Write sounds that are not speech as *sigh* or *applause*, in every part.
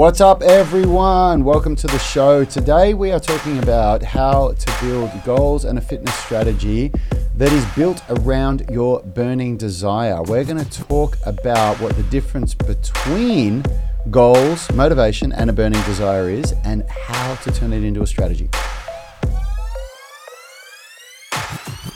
What's up, everyone? Welcome to the show. Today, we are talking about how to build goals and a fitness strategy that is built around your burning desire. We're going to talk about what the difference between goals, motivation, and a burning desire is, and how to turn it into a strategy.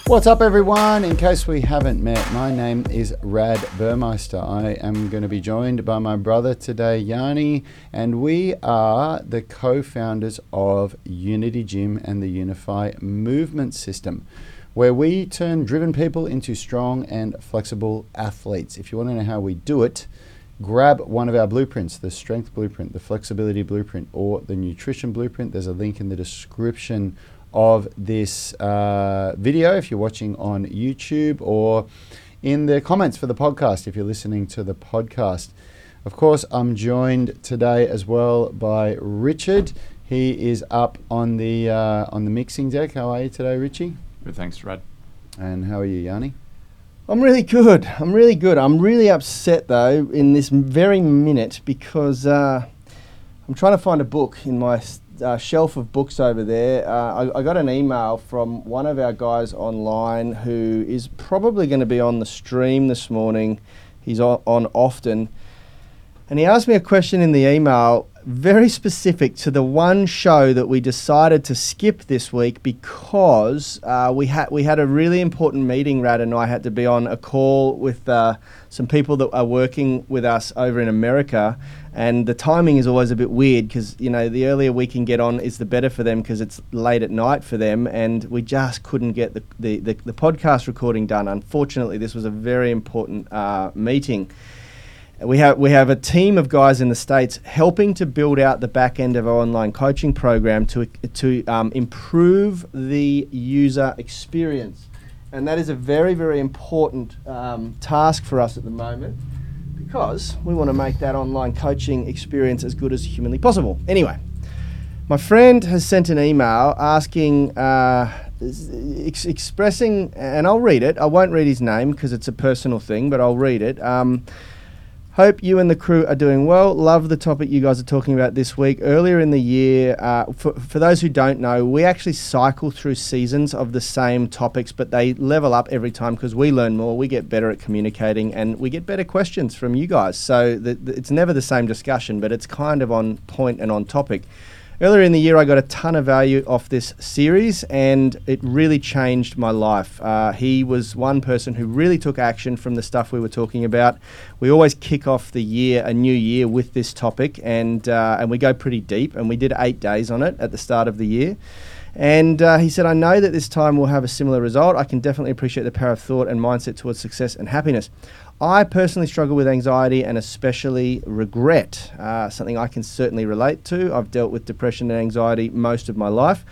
What's up, everyone? In case we haven't met, my name is Rad Burmeister. I am going to be joined by my brother today, Yanni, and we are the co founders of Unity Gym and the Unify Movement System, where we turn driven people into strong and flexible athletes. If you want to know how we do it, grab one of our blueprints the strength blueprint, the flexibility blueprint, or the nutrition blueprint. There's a link in the description of this uh, video if you're watching on YouTube or in the comments for the podcast if you're listening to the podcast. Of course, I'm joined today as well by Richard. He is up on the uh, on the mixing deck. How are you today, Richie? Good, thanks, Rad. And how are you, Yanni? I'm really good. I'm really good. I'm really upset though in this very minute because uh, I'm trying to find a book in my uh, shelf of books over there. Uh, I, I, got an email from one of our guys online who is probably going to be on the stream this morning. He's on, on often. And he asked me a question in the email very specific to the one show that we decided to skip this week because uh, we had we had a really important meeting. Rad and I had to be on a call with uh, some people that are working with us over in America, and the timing is always a bit weird because you know the earlier we can get on is the better for them because it's late at night for them and we just couldn't get the, the, the, the podcast recording done. Unfortunately this was a very important uh, meeting. We have we have a team of guys in the states helping to build out the back end of our online coaching program to to um, improve the user experience. And that is a very very important um, task for us at the moment because we want to make that online coaching experience as good as humanly possible. Anyway, my friend has sent an email asking, uh, ex- expressing, and I'll read it. I won't read his name because it's a personal thing, but I'll read it. Um, Hope you and the crew are doing well. Love the topic you guys are talking about this week. Earlier in the year, uh, for, for those who don't know, we actually cycle through seasons of the same topics, but they level up every time because we learn more, we get better at communicating, and we get better questions from you guys. So the, the, it's never the same discussion, but it's kind of on point and on topic. Earlier in the year, I got a ton of value off this series, and it really changed my life. Uh, he was one person who really took action from the stuff we were talking about. We always kick off the year, a new year, with this topic, and uh, and we go pretty deep. And we did eight days on it at the start of the year. And uh, he said, I know that this time we'll have a similar result. I can definitely appreciate the power of thought and mindset towards success and happiness. I personally struggle with anxiety and especially regret, uh, something I can certainly relate to. I've dealt with depression and anxiety most of my life.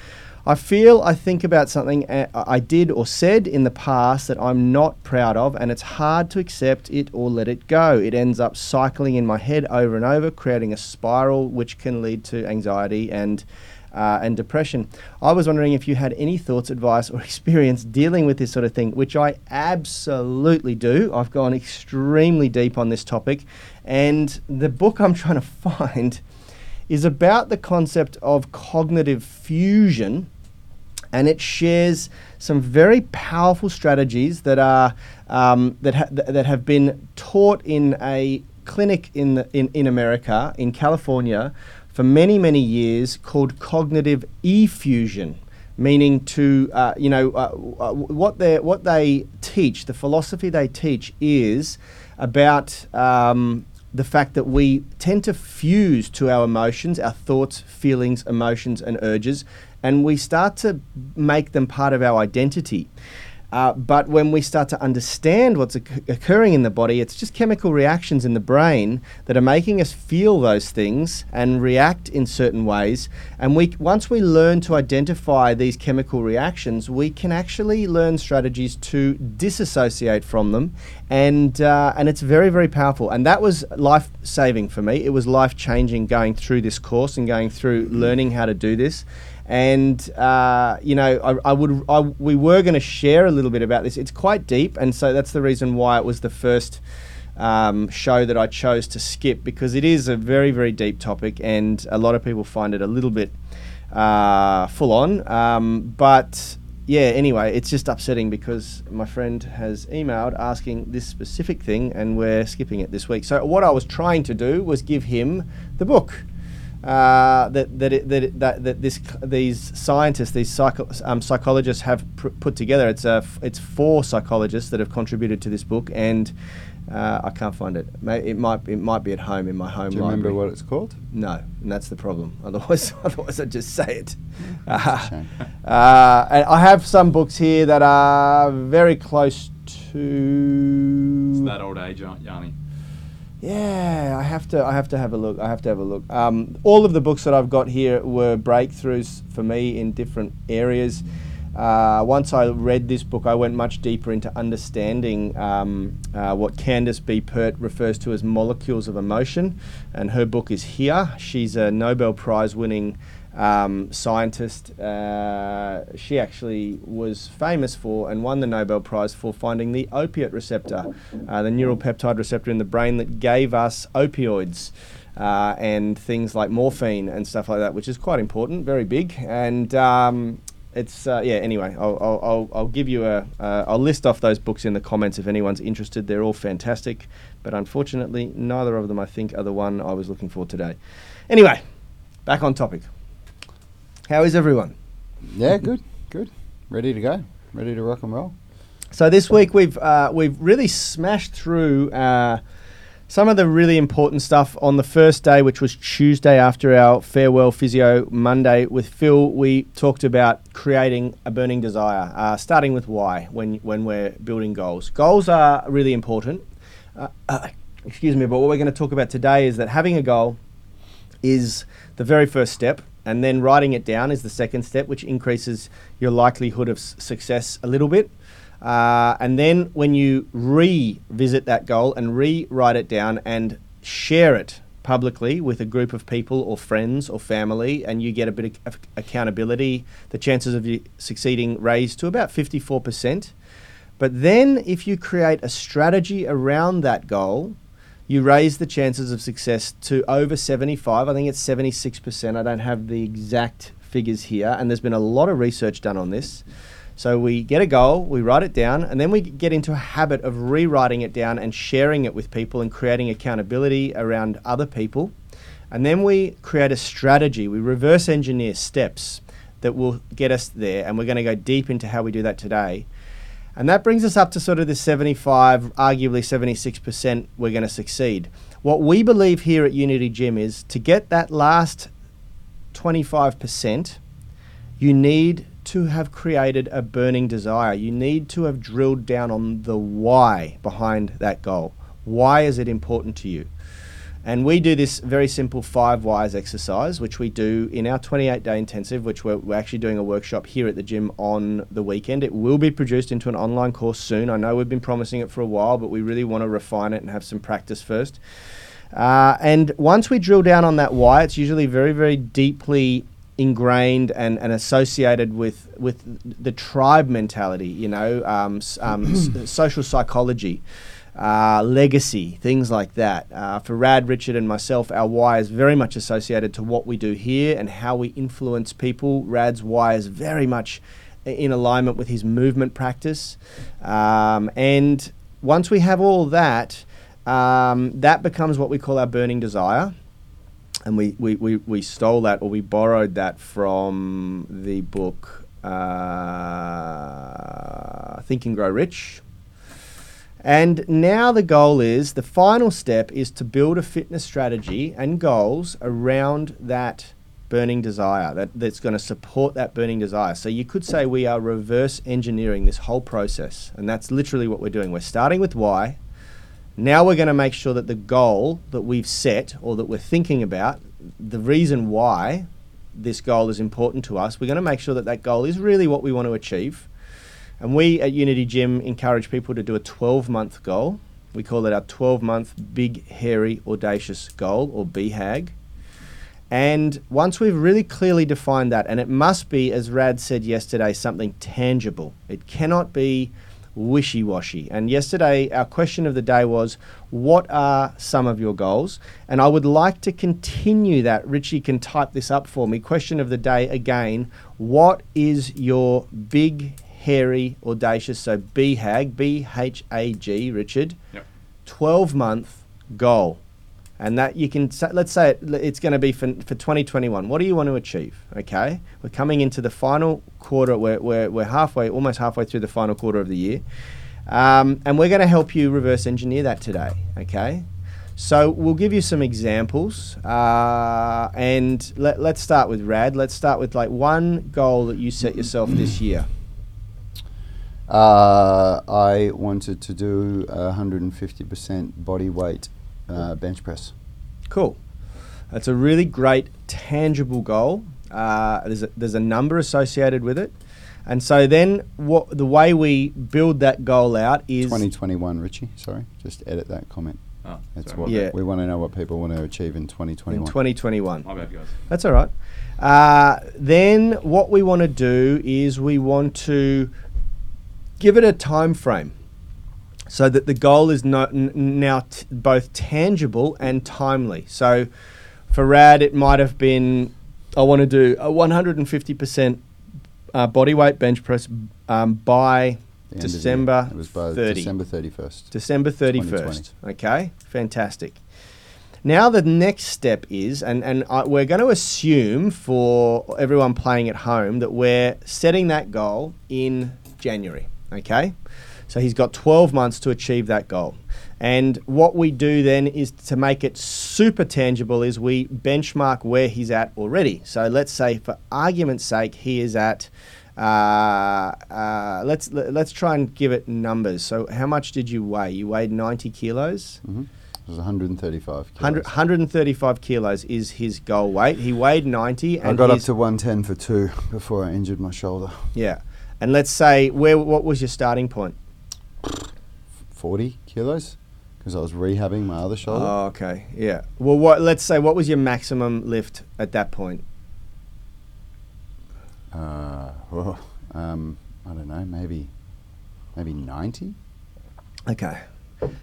I feel I think about something uh, I did or said in the past that I'm not proud of, and it's hard to accept it or let it go. It ends up cycling in my head over and over, creating a spiral which can lead to anxiety and uh, and depression. I was wondering if you had any thoughts, advice, or *laughs* experience dealing with this sort of thing, which I absolutely do. I've gone extremely deep on this topic, and the book I'm *laughs* trying to find is about the concept of cognitive fusion. And it shares some very powerful strategies that are um, that ha- that have been taught in a clinic in the, in, in America in California for many, many years called cognitive defusion, meaning to, uh, you know, uh, uh, what, they, what they teach, the philosophy they teach is about um, the fact that we tend to fuse to our emotions, our thoughts, feelings, emotions, and urges, and we start to make them part of our identity. Uh, but when we start to understand what's occurring in the body, it's just chemical reactions in the brain that are making us feel those things and react in certain ways. And we, once we learn to identify these chemical reactions, we can actually learn strategies to disassociate from them. And, uh, and it's very, very powerful. And that was life saving for me. It was life changing going through this course and going through learning how to do this and uh, you know I, I would I, we were going to share a little bit about this. It's quite deep, and so that's the reason why it was the first um, show that I chose to skip because it is a very, very deep topic and a lot of people find it a little bit uh, full on. Um, but yeah, anyway, it's just upsetting because my friend has emailed asking this specific thing and we're skipping it this week. So, what I was trying to do was give him the book. Uh, that that, it, that, it, that that this these scientists, these psycho, um, psychologists have pr- put together. It's a f- it's four psychologists that have contributed to this book, and uh, I can't find it. It might it might be at home in my home. Do you library. remember what it's called? No, and that's the problem. *laughs* Otherwise, otherwise I'd just say it. *laughs* Uh, uh, and I have some books here that are very close to. It's that old age, Yanni. Yeah, I have to. I have to have a look. I have to have a look. Um, all of the books that I've got here were breakthroughs for me in different areas. Uh, once I read this book, I went much deeper into understanding um, uh, what Candace B. Pert refers to as molecules of emotion, and her book is here. She's a Nobel Prize winning um, scientist. Uh, she actually was famous for and won the Nobel Prize for finding the opiate receptor, uh, the neural peptide receptor in the brain that gave us opioids. Uh, and things like morphine and stuff like that, which is quite important, very big. And um, it's uh, yeah. Anyway, I'll, I'll, I'll, give you a uh, I'll list off those books in the comments if anyone's interested. They're all fantastic, but unfortunately, neither of them I think are the one I was looking for today. Anyway, back on topic. How is everyone? Yeah, good, good. Ready to go. Ready to rock and roll. So this week we've uh, we've really smashed through uh, some of the really important stuff on the first day, which was Tuesday after our farewell physio Monday with Phil. We talked about creating a burning desire, uh, starting with why when when we're building goals. Goals are really important. Uh, uh, excuse me, but what we're going to talk about today is that having a goal is the very first step and then writing it down is the second step, which increases your likelihood of s- success a little bit. Uh, and then when you revisit that goal and rewrite it down and share it publicly with a group of people or friends or family, and you get a bit of accountability, the chances of you succeeding raise to about 54%. But then if you create a strategy around that goal, you raise the chances of success to over 75. I think it's 76%. I don't have the exact figures here, and there's been a lot of research done on this. So we get a goal, we write it down, and then we get into a habit of rewriting it down and sharing it with people and creating accountability around other people. And then we create a strategy. We reverse engineer steps that will get us there, and we're going to go deep into how we do that today. And that brings us up to sort of the 75, arguably 76% we're going to succeed. What we believe here at Unity Gym is to get that last 25%, you need to have created a burning desire. You need to have drilled down on the why behind that goal. Why is it important to you? And we do this very simple five whys exercise, which we do in our 28 day intensive, which we're, we're, actually doing a workshop here at the gym on the weekend. It will be produced into an online course soon. I know we've been promising it for a while, but we really want to refine it and have some practice first. Uh, and once we drill down on that why, it's usually very, very deeply ingrained and, and associated with with the tribe mentality, you know, um, um, *coughs* social psychology uh, legacy, things like that. Uh, for Rad, Richard, and myself, our why is very much associated to what we do here and how we influence people. Rad's why is very much in alignment with his movement practice. Um, and once we have all that, um, that becomes what we call our burning desire. And we, we, we, we stole that or we borrowed that from the book uh, Think and Grow Rich and now the goal is the final step is to build a fitness strategy and goals around that burning desire that, that's going to support that burning desire. So you could say we are reverse engineering this whole process. And that's literally what we're doing. We're starting with why. Now we're going to make sure that the goal that we've set or that we're thinking about, the reason why this goal is important to us, we're going to make sure that that goal is really what we want to achieve. And we at Unity Gym encourage people to do a 12 month goal. We call it our 12 month big, hairy, audacious goal or BHAG. And once we've really clearly defined that, and it must be, as Rad said yesterday, something tangible. It cannot be wishy washy. And yesterday, our question of the day was, What are some of your goals? And I would like to continue that. Richie can type this up for me. Question of the day again What is your big, hairy, audacious, so BHAG, B H A G, Richard, Yep. 12 month goal? and that you can let's say it, it's going to be for, for 2021 what do you want to achieve? Okay? We're coming into the final quarter we're, we're, we're halfway almost halfway through the final quarter of the year. Um, and we're going to help you reverse engineer that today okay? So we'll give you some examples uh, and let, let's start with rad. Let's start with like one goal that you set yourself this year Uh, I wanted to do a 150% body weight uh, bench press. Cool. That's a really great tangible goal. Uh, there's a, there's a number associated with it, and so then what the way we build that goal out is 2021, Richie. Sorry, just edit that comment. Oh, That's sorry. what Yeah. we want to know what people want to achieve in 2021. in 2021. 2021. My bad, guys. That's all right. Uh, then what we want to do is we want to give it a time frame so that the goal is not n- now t- both tangible and timely. So for Rad, it might have been I want to do a 150% uh, body weight bench press um, by The end of the year. December It was by 30. December 31st. December 31st. Okay, fantastic. Now, the next step is, and, and I, we're going to assume for everyone playing at home that we're setting that goal in January. Okay, so he's got 12 months to achieve that goal. And what we do then is to make it super tangible is we benchmark where he's at already. So let's say, for argument's sake, he is at. Uh, uh, let's let's try and give it numbers. So, how much did you weigh? You weighed 90 kilos. hmm It was 135 kilos. 100, 135 kilos is his goal weight. He weighed 90, I got up to 110 for two before I injured my shoulder. yeah. And let's say where what was your starting point? 40 kilos because I was rehabbing my other shoulder. Oh, okay, yeah. Well, what? Let's say what was your maximum lift at that point? Uh, oh, *laughs* um, I don't know, maybe, maybe 90. Okay.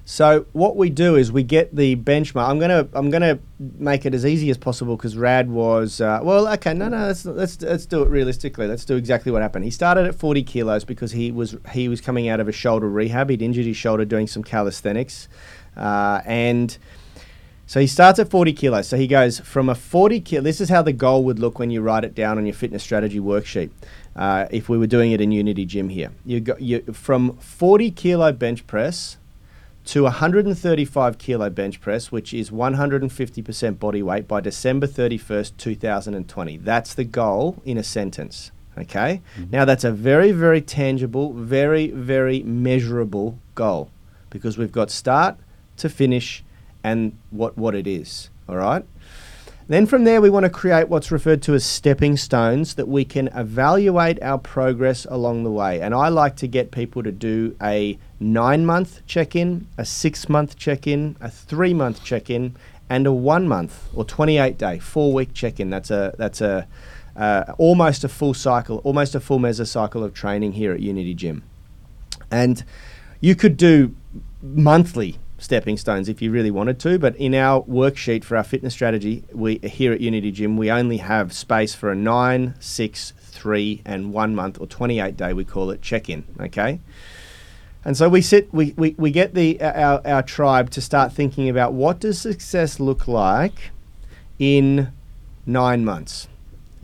So what we do is we get the benchmark. I'm gonna I'm gonna make it as easy as possible because Rad was uh, well. Okay, no, no. Let's, let's let's do it realistically. Let's do exactly what happened. He started at 40 kilos because he was he was coming out of a shoulder rehab. He'd injured his shoulder doing some calisthenics, uh, and so he starts at 40 kilos. So he goes from a 40 kilo. This is how the goal would look when you write it down on your fitness strategy worksheet. Uh, if we were doing it in Unity Gym here, you got you from 40 kilo bench press to 135 kilo bench press, which is 150% body weight by December 31st, 2020. That's the goal in a sentence. Okay. Mm-hmm. Now that's a very, very tangible, very, very measurable goal because we've got start to finish and what what it is. All right. Then from there, we want to create what's referred to as stepping stones that we can evaluate our progress along the way. And I like to get people to do a nine month check in, a six month check in, a three month check in, and a one month or 28 day, four week check in. That's a, that's a, uh, almost a full cycle, almost a full mesocycle of training here at Unity Gym. And you could do monthly stepping stones if you really wanted to, but in our worksheet for our fitness strategy, we here at Unity Gym, we only have space for a nine, six, three, and one month or 28 day, we call it check in. Okay. And so we sit, we, we, we get the our, our tribe to start thinking about what does success look like in nine months.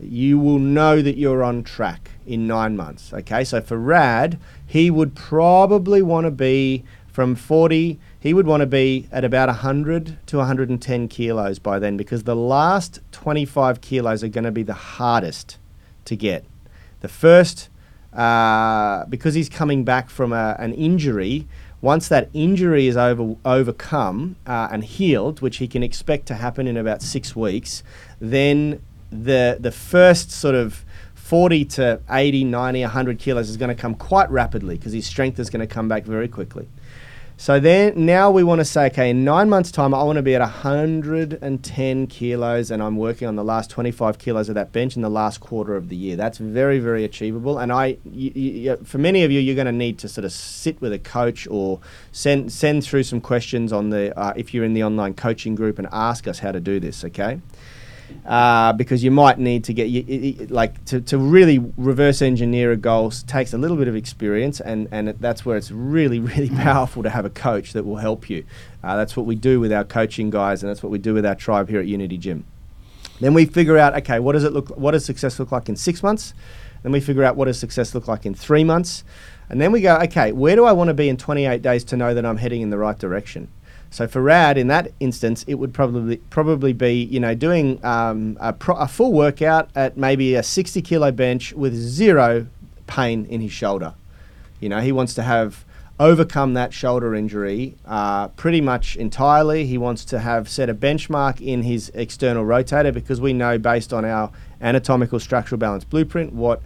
You will know that you're on track in nine months. Okay, so for Rad, he would probably want to be from 40, he would want to be at about 100 to 110 kilos by then because the last 25 kilos are going to be the hardest to get. The first, uh, because he's coming back from a, an injury, once that injury is over, overcome uh, and healed, which he can expect to happen in about six weeks, then the, the first sort of 40 to 80, 90, 100 kilos is going to come quite rapidly because his strength is going to come back very quickly. So then now we want to say, okay, in nine months' time, I want to be at 110 kilos, and I'm working on the last 25 kilos of that bench in the last quarter of the year. That's very, very achievable. And I, y- y- for many of you, you're going to need to sort of sit with a coach or send send through some questions on the uh, if you're in the online coaching group and ask us how to do this. Okay uh, because you might need to get you, like to, to really reverse engineer a goal takes a little bit of experience and, and it, that's where it's really *laughs* really powerful to have a coach that will help you. Uh, that's what we do with our coaching guys and that's what we do with our tribe here at unity gym. Then we figure out okay what does it look what does success look like in six months? Then we figure out what does success look like in three months? And then we go okay where do i want to be in 28 days to know that i'm heading in the right direction so for Rad, in that instance, it would probably probably be you know doing um, a, pro- a, full workout at maybe a 60 kilo bench with zero pain in his shoulder. You know, he wants to have overcome that shoulder injury uh, pretty much entirely. He wants to have set a benchmark in his external rotator because we know based on our anatomical structural balance blueprint what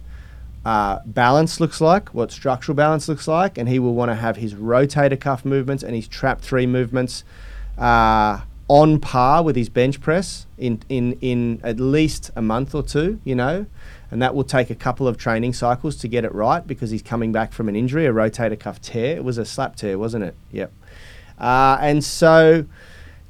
uh, balance looks like, what structural balance looks like, and he will want to have his rotator cuff movements and his trap three movements uh, on par with his bench press in, in, in at least a month or two, you know, and that will take a couple of training cycles to get it right because he's coming back from an injury, a rotator cuff tear. It was a slap tear, wasn't it? Yep. Uh, and so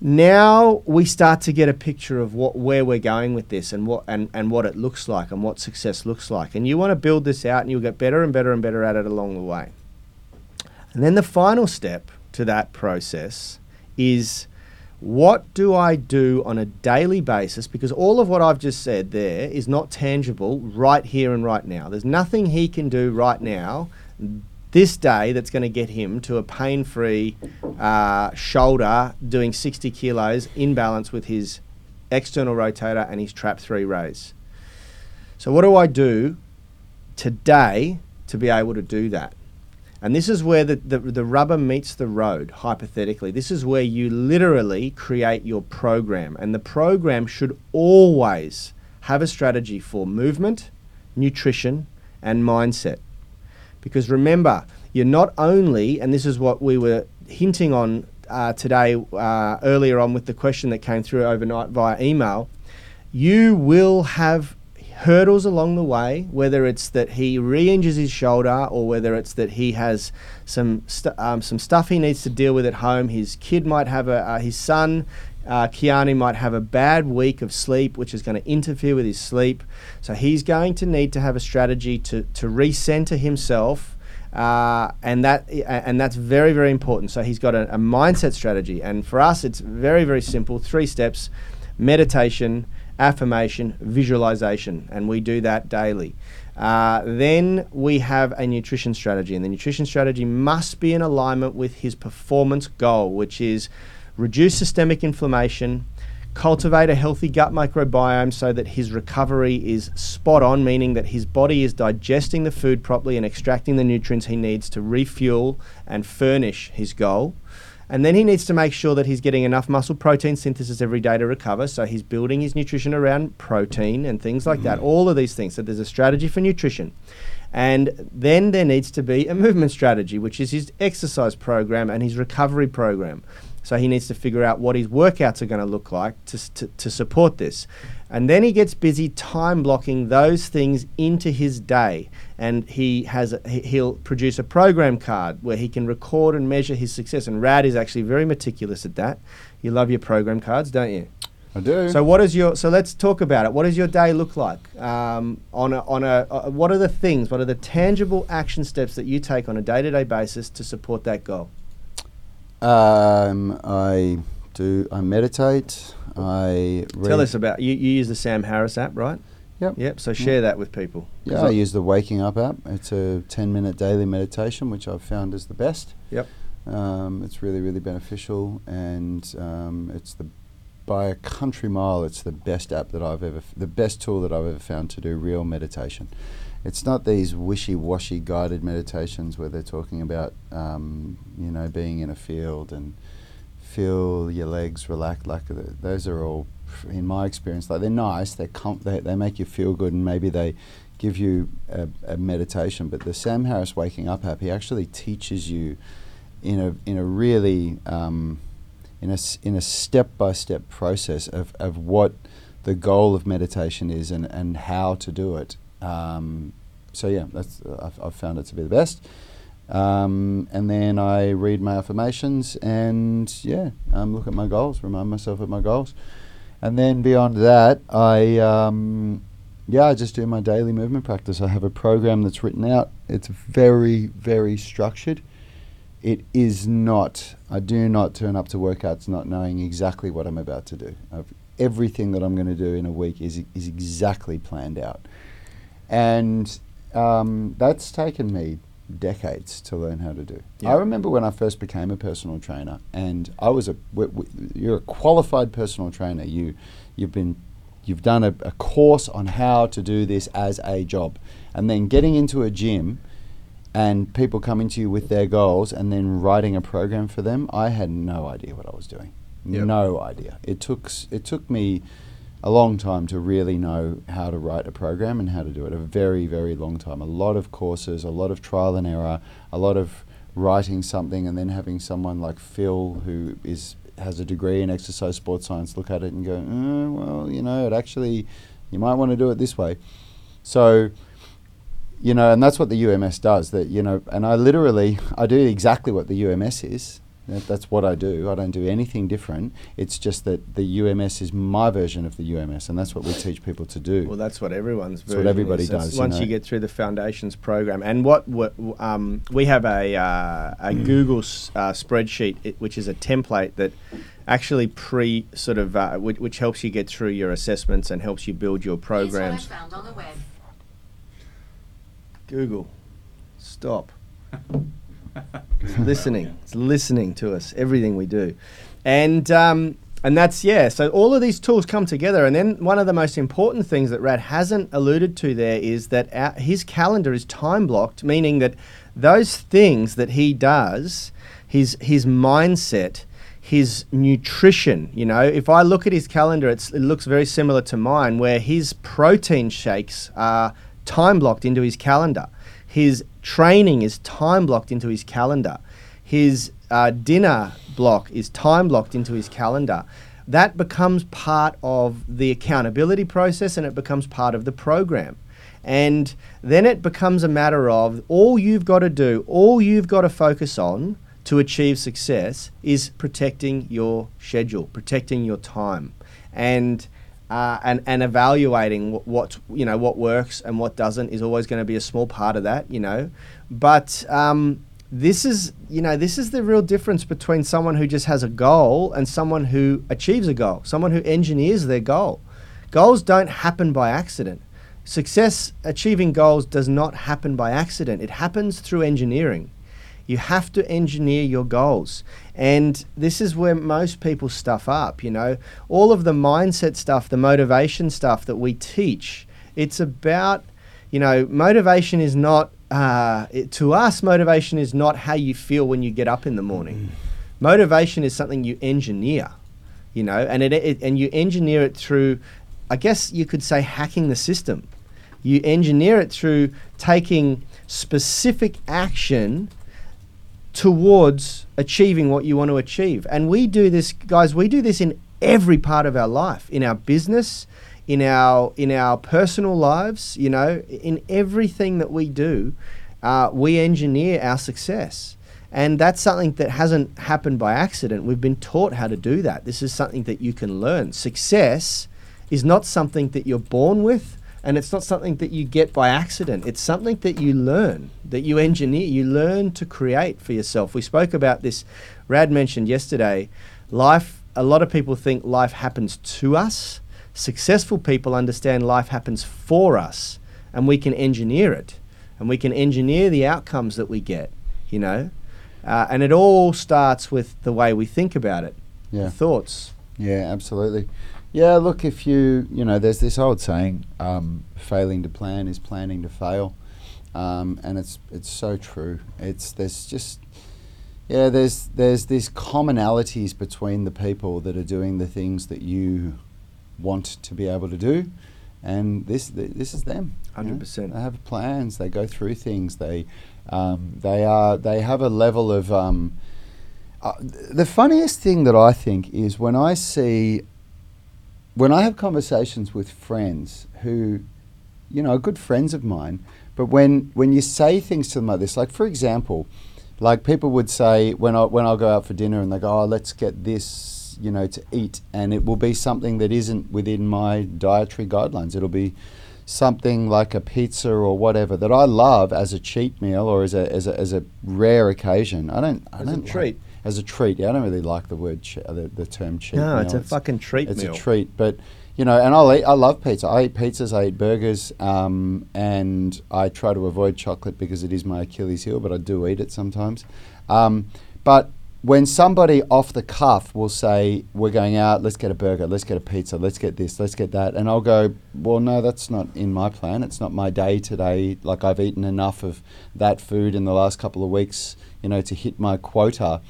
now we start to get a picture of what where we're going with this and what and, and what it looks like and what success looks like. And you want to build this out and you'll get better and better and better at it along the way. And then the final step to that process is what do I do on a daily basis? Because all of what I've just said there is not tangible right here and right now. There's nothing he can do right now this day that's going to get him to a pain free uh, shoulder doing 60 kilos in balance with his external rotator and his trap three raise. So, what do I do today to be able to do that? And this is where the, the, the, rubber meets the road, hypothetically. This is where you literally create your program. And the program should always have a strategy for movement, nutrition, and mindset. Because remember, you're not only, and this is what we were hinting on uh, today uh, earlier on with the question that came through overnight via email, you will have hurdles along the way, whether it's that he re-injures his shoulder or whether it's that he has some st- um, some stuff he needs to deal with at home. His kid might have a uh, his son. Uh, Kiani might have a bad week of sleep, which is going to interfere with his sleep. So he's going to need to have a strategy to, to recenter himself uh, and that and that's very very important. So he's got a, a, mindset strategy, and for us, it's very very simple. Three steps: meditation, affirmation, visualization, and we do that daily. Uh, then we have a nutrition strategy, and the nutrition strategy must be in alignment with his performance goal, which is reduce systemic inflammation, cultivate a healthy gut microbiome so that his recovery is spot on, meaning that his body is digesting the food properly and extracting the nutrients he needs to refuel and furnish his goal. And then he needs to make sure that he's getting enough muscle protein synthesis every day to recover. So he's building his nutrition around protein and things like that. Mm. All of these things. So there's a strategy for nutrition. And then there needs to be a movement strategy, which is his exercise program and his recovery program. So he needs to figure out what his workouts are going to look like to, to, to, support this. And then he gets busy time blocking those things into his day. And he has a, he'll produce a program card where he can record and measure his success. And Rad is actually very meticulous at that. You love your program cards, don't you? I do. So what is your? So let's talk about it. What does your day look like? Um, on a, on a, uh, what are the things? What are the tangible action steps that you take on a day to day basis to support that goal? Um, I do. I meditate. I tell us about you. You use the Sam Harris app, right? Yep. Yep. So share yep. that with people. Yeah, I, I use the Waking Up app. It's a ten-minute daily meditation, which I've found is the best. Yep. Um, it's really, really beneficial, and um, it's the by a country mile. It's the best app that I've ever, f- the best tool that I've ever found to do real meditation it's not these wishy-washy guided meditations where they're talking about um, you know being in a field and feel your legs relax like those are all in my experience like they're nice they're com- they, they make you feel good and maybe they give you a, a meditation but the Sam Harris waking up app he actually teaches you in a in a really um, in a in a step by step process of, of what the goal of meditation is and, and how to do it. Um, so yeah, that's I've, I've found it to be the best. Um, and then I read my affirmations and yeah, um, look at my goals, remind myself of my goals, and then beyond that, I um, yeah, I just do my daily movement practice. I have a program that's written out. It's very very structured. It is not. I do not turn up to workouts not knowing exactly what I'm about to do. I've, everything that I'm going to do in a week is is exactly planned out, and um, that's taken me decades to learn how to do. Yeah. I remember when I first became a personal trainer, and I was a w- w- you're a qualified personal trainer. You you've been you've done a, a course on how to do this as a job, and then getting into a gym and people coming to you with their goals and then writing a program for them. I had no idea what I was doing. Yep. No idea. It took it took me a long time to really know how to write a program and how to do it. A very, very long time. A lot of courses, a lot of trial and error, a lot of writing something and then having someone like Phil who is has a degree in exercise sports science look at it and go, "Uh, well, you know, it actually you might want to do it this way. So you know, and that's what the UMS does. That you know, and I literally I do exactly what the UMS is. That, that's what I do. I don't do anything different. It's just that the UMS is my version of the UMS, and that's what we teach people to do. Well, that's what everyone's. That's what everybody is. That's does, you Once know. you get through the foundations program, and what, what um, we have a uh, a Google s- uh, spreadsheet, it, which is a template that actually pre sort of uh, which, which helps you get through your assessments and helps you build your Here's what I programs. found on the web. Google, stop. *laughs* It's listening. It's listening to us, everything we do. And um, and that's yeah, so all of these tools come together and then one of the most important things that Rad hasn't alluded to there is that our, his calendar is time blocked, meaning that those things that he does, his his mindset, his nutrition, you know, if I look at his calendar, it looks very similar to mine where his protein shakes are time blocked into his calendar. His training is time blocked into his calendar. His uh, dinner block is time blocked into his calendar. That becomes part of the accountability process and it becomes part of the program. And then it becomes a matter of all you've got to do, all you've got to focus on to achieve success is protecting your schedule, protecting your time. And uh, and and evaluating what, what you know what works and what doesn't is always going to be a small part of that, you know. But um, this is you know this is the real difference between someone who just has a goal and someone who achieves a goal, someone who engineers their goal. Goals don't happen by accident. Success achieving goals does not happen by accident. It happens through engineering. You have to engineer your goals. And this is where most people stuff up, you know. All of the mindset stuff, the motivation stuff that we teach, it's about, you know, motivation is not, uh, it, to us, motivation is not how you feel when you get up in the morning. Motivation is something you engineer, you know, and it, it and you engineer it through, I guess you could say, hacking the system. You engineer it through taking specific action towards achieving what you want to achieve. And we do this, guys, we do this in every part of our life, in our business, in our in our personal lives, you know, in everything that we do, uh, we engineer our success. And that's something that hasn't happened by accident. We've been taught how to do that. This is something that you can learn. Success is not something that you're born with, and it's not something that you get by accident. It's something that you learn, that you engineer, you learn to create for yourself. We spoke about this. Rad mentioned yesterday life, a lot of people think life happens to us. Successful people understand life happens for us, and we can engineer it, and we can engineer the outcomes that we get, you know. Uh, and it all starts with the way we think about it, Yeah. the thoughts. Yeah, absolutely. Yeah, look, if you, you know, there's this old saying, um, failing to plan is planning to fail. Um, and it's it's so true. It's there's just yeah, there's there's these commonalities between the people that are doing the things that you want to be able to do, and this th- this is them. you know. 100%. They have plans. They go through things. They um, they are they have a level of um, Uh, the funniest thing that I think is when I see, when I have conversations with friends who, you know, are good friends of mine, but when when you say things to them like this, like for example, like people would say when I when I'll go out for dinner and they go, oh, let's get this, you know, to eat, and it will be something that isn't within my dietary guidelines. It'll be something like a pizza or whatever that I love as a cheat meal or as a as a, as a rare occasion. I don't. I As don't like- treat. As a treat. Yeah, I don't really like the word che- uh, the, the term cheat. No, it's a fucking treat It's meal. a treat, but you know, and I'll eat. I love pizza. I eat pizzas. I eat burgers, um, and I try to avoid chocolate because it is my Achilles heel. But I do eat it sometimes. Um, but when somebody off the cuff will say, "We're going out. Let's get a burger. Let's get a pizza. Let's get this. Let's get that," and I'll go, "Well, no, that's not in my plan. It's not my day today. Like I've eaten enough of that food in the last couple of weeks, you know, to hit my quota."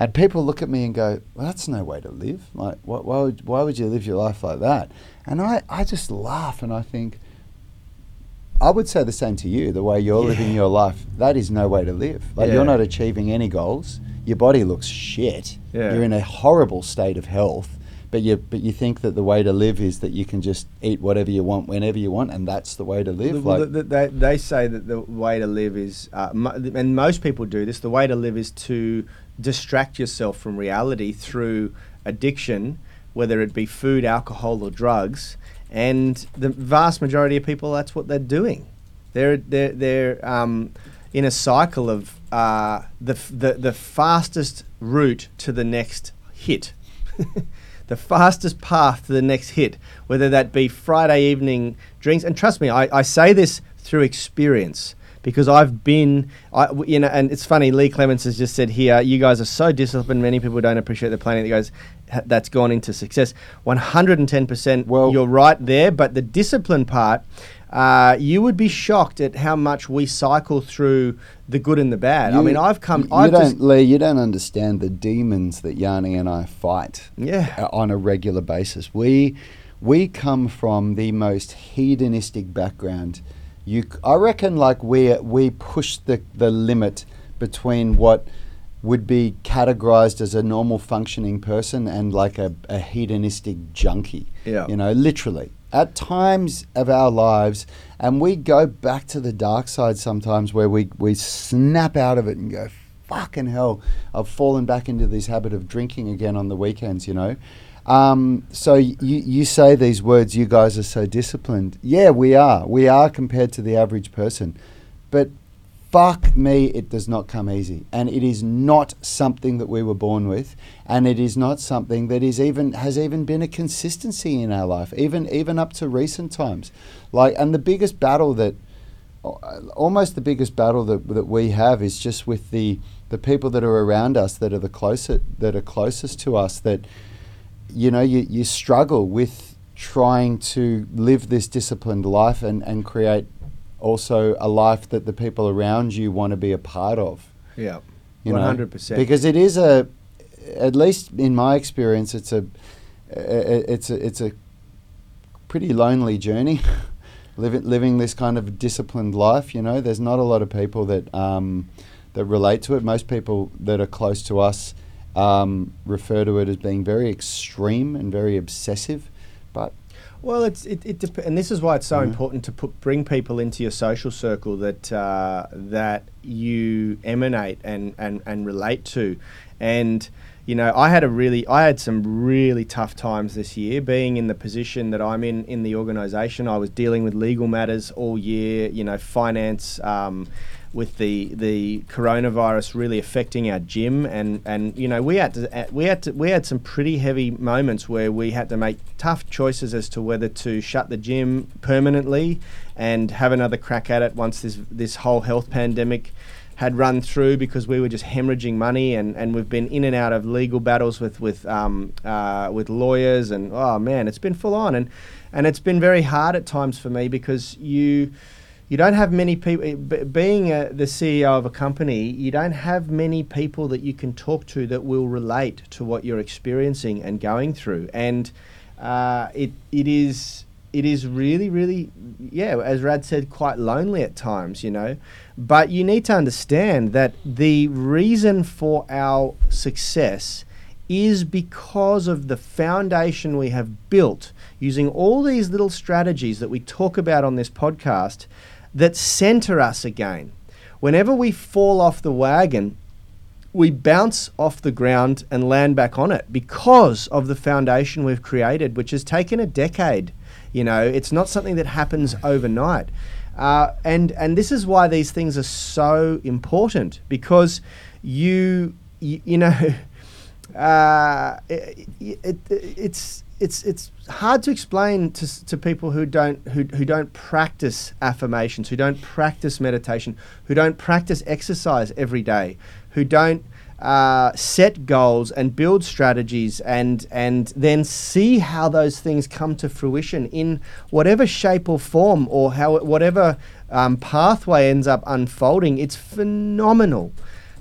And people look at me and go, well, that's no way to live. Like, why, why, would, why would you live your life like that? And I, I just laugh and I think, I would say the same to you, the way you're living your life. That is no way to live. Like, Yeah. you're not achieving any goals. Your body looks shit. Yeah. You're in a horrible state of health. But you, but you think that the way to live is that you can just eat whatever you want whenever you want, and that's the way to live. Well, like, the- the- they, they say that the way to live is, uh, mo- and most people do this, the way to live is to distract yourself from reality through addiction, whether it be food, alcohol, or drugs. And the vast majority of people, that's what they're doing. They're, they're, they're um, in a cycle of uh, the, the, the fastest route to the next hit. *laughs* the fastest path to the next hit, whether that be Friday evening drinks. And trust me, I, I say this through experience because I've been, I, you know, and it's funny. Lee Clements has just said here, you guys are so disciplined. Many people don't appreciate the planning that goes that's gone into success. One hundred and ten percent. Well- you're right there, but the discipline part. Uh, you would be shocked at how much we cycle through the good and the bad. I mean, I've come. You I've don't, just, Lee. You don't understand the demons that Yanni and I fight. Yeah. uh, on a regular basis. We we come from the most hedonistic background. You, I reckon, like we we push the the limit between what would be categorized as a normal functioning person and like a, a hedonistic junkie. Yeah. You know, literally. At times of our lives, and we go back to the dark side sometimes where we, we snap out of it and go, fucking hell, I've fallen back into this habit of drinking again on the weekends, you know. Um, so you, you say these words, you guys are so disciplined. Yeah, we are. We are compared to the average person. But fuck me, it does not come easy. And it is not something that we were born with. And it is not something that is even has even been a consistency in our life, even even up to recent times. Like and the biggest battle that almost the biggest battle that, that we have is just with the the people that are around us that are the closest that are closest to us that you know you, you struggle with trying to live this disciplined life and, and create also a life that the people around you want to be a part of. Yeah, you hundred percent. because it is a at least in my experience it's a it's a it's a pretty lonely journey *laughs* living living this kind of disciplined life you know? There's not a lot of people that um, that relate to it. Most people that are close to us um, refer to it as being very extreme and very obsessive but Well, it's it, it dep- and this is why it's so Mhm. important to put bring people into your social circle that uh, that you emanate and, and and relate to, and you know I had a really I had some really tough times this year being in the position that I'm in in the organisation. I was dealing with legal matters all year, you know, finance. Um, with the the coronavirus really affecting our gym. And and you know we had to we had to we had some pretty heavy moments where we had to make tough choices as to whether to shut the gym permanently and have another crack at it once this this whole health pandemic had run through because we were just hemorrhaging money and, and we've been in and out of legal battles with with um, uh, with lawyers and oh man it's been full on. And and it's been very hard at times for me because you you don't have many people being a, the CEO of a company you don't have many people that you can talk to that will relate to what you're experiencing and going through and uh, it it is it is really, really, yeah, as Rad said, quite lonely at times, you know. But you need to understand that the reason for our success is because of the foundation we have built using all these little strategies that we talk about on this podcast that center us again. Whenever we fall off the wagon, we bounce off the ground and land back on it because of the foundation we've created, which has taken a decade. You know, it's not something that happens overnight. Uh, and and this is why these things are so important because you you, you know *laughs* uh, it, it, it's it's it's hard to explain to, to people who don't who, who don't practice affirmations, who don't practice meditation, who don't practice exercise every day, who don't uh, set goals and build strategies and and then see how those things come to fruition in whatever shape or form or how whatever um, pathway ends up unfolding. It's phenomenal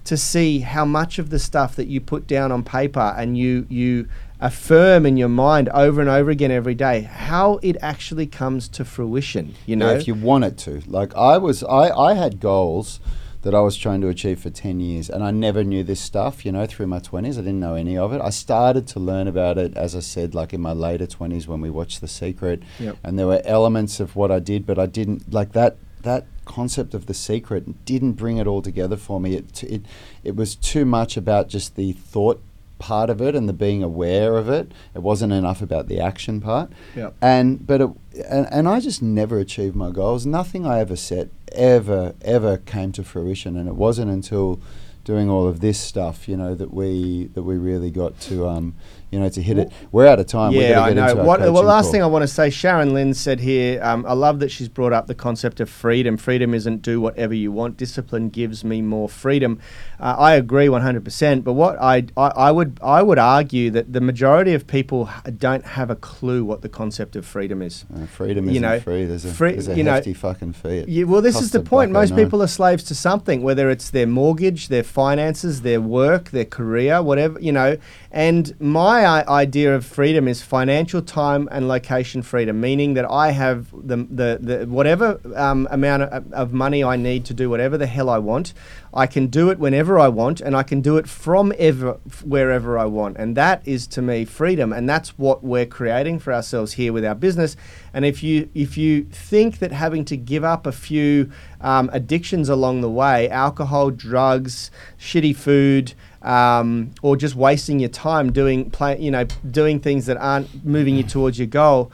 to see how much of the stuff that you put down on paper and you you affirm in your mind over and over again every day how it actually comes to fruition you know Yeah, if you want it to. Like I was, I, I had goals that I was trying to achieve for 10 years and I never knew this stuff, you know, through my 20s. I didn't know any of it. I started to learn about it, as I said, like in my later 20s when we watched The Secret. Yep. And there were elements of what I did, but I didn't, like that, that concept of The Secret didn't bring it all together for me. It, it, it was too much about just the thought part of it and the being aware of it. It wasn't enough about the action part. Yep. And but it, and, and I just never achieved my goals. Nothing I ever set ever ever came to fruition, and it wasn't until doing all of this stuff, you know, that we that we really got to um, you know, to hit it. We're out of time. Yeah, I know. What, well, last call. thing I want to say, Sharon Lynn said here, um, I love that she's brought up the concept of freedom. Freedom isn't do whatever you want. Discipline gives me more freedom. Uh, I agree 100%. But what I, I, I would I would argue that the majority of people don't have a clue what the concept of freedom is. Uh, freedom you isn't know, free. There's a, free- there's a you know, hefty fucking fee. Yeah, well, this is the point. Most people are slaves to something, whether it's their mortgage, their finances, their work, their career, whatever, you know. And my i- idea of freedom is financial time and location freedom, meaning that I have the, the, the whatever um, amount of, of money I need to do whatever the hell I want. I can do it whenever I want, and I can do it from ever, wherever I want. And that is to me freedom, and that's what we're creating for ourselves here with our business. And if you if you think that having to give up a few um, addictions along the way, alcohol, drugs, shitty food, um, or just wasting your time doing play, you know, doing things that aren't moving you towards your goal.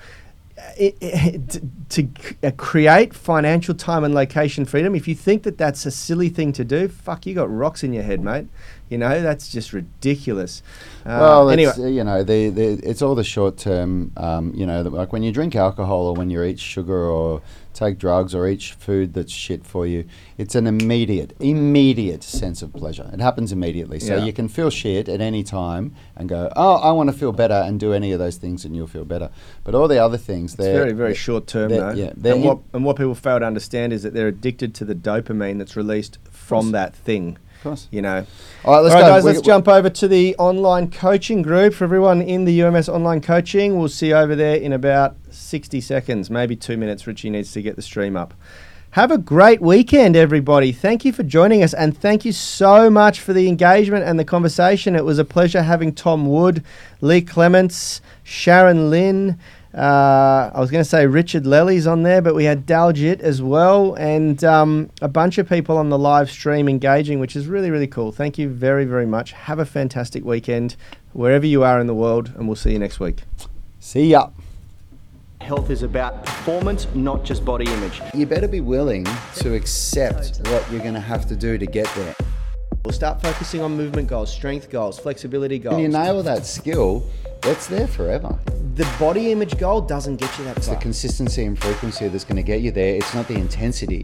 It, it, to, to uh, create financial time and location freedom, if you think that that's a silly thing to do, fuck, you got rocks in your head, mate. You know that's just ridiculous. Uh, Well, anyway, it's, uh, you know, the, the, it's all the short term. Um, you know, the, like when you drink alcohol or when you eat sugar or take drugs or eat food that's shit for you, it's an immediate, immediate sense of pleasure. It happens immediately. So Yeah. you can feel shit at any time and go, oh, I want to feel better, and do any of those things, and you'll feel better. But all the other things, It's they're very, very they're- short term, though. yeah, and what and what people fail to understand is that they're addicted to the dopamine that's released from that thing. Of course. You know. All right, let's All right, go. guys, let's we- jump over to the online coaching group for everyone in the UMS online coaching. We'll see you over there in about 60 seconds, maybe two minutes. Richie needs to get the stream up. Have a great weekend, everybody. Thank you for joining us, and thank you so much for the engagement and the conversation. It was a pleasure having Tom Wood, Lee Clements, Sharon Lynn. Uh, I was going to say Richard Lely's on there, but we had Daljit as well, and um, a bunch of people on the live stream engaging, which is really, really cool. Thank you very, very much. Have a fantastic weekend wherever you are in the world, and we'll see you next week. See ya. Health is about performance, not just body image. You better be willing to accept what you're going to have to do to get there. We'll start focusing on movement goals, strength goals, flexibility goals. When you nail that skill, it's there forever. the body image goal doesn't get you that It's the consistency and frequency that's going to get you there. It's not the intensity.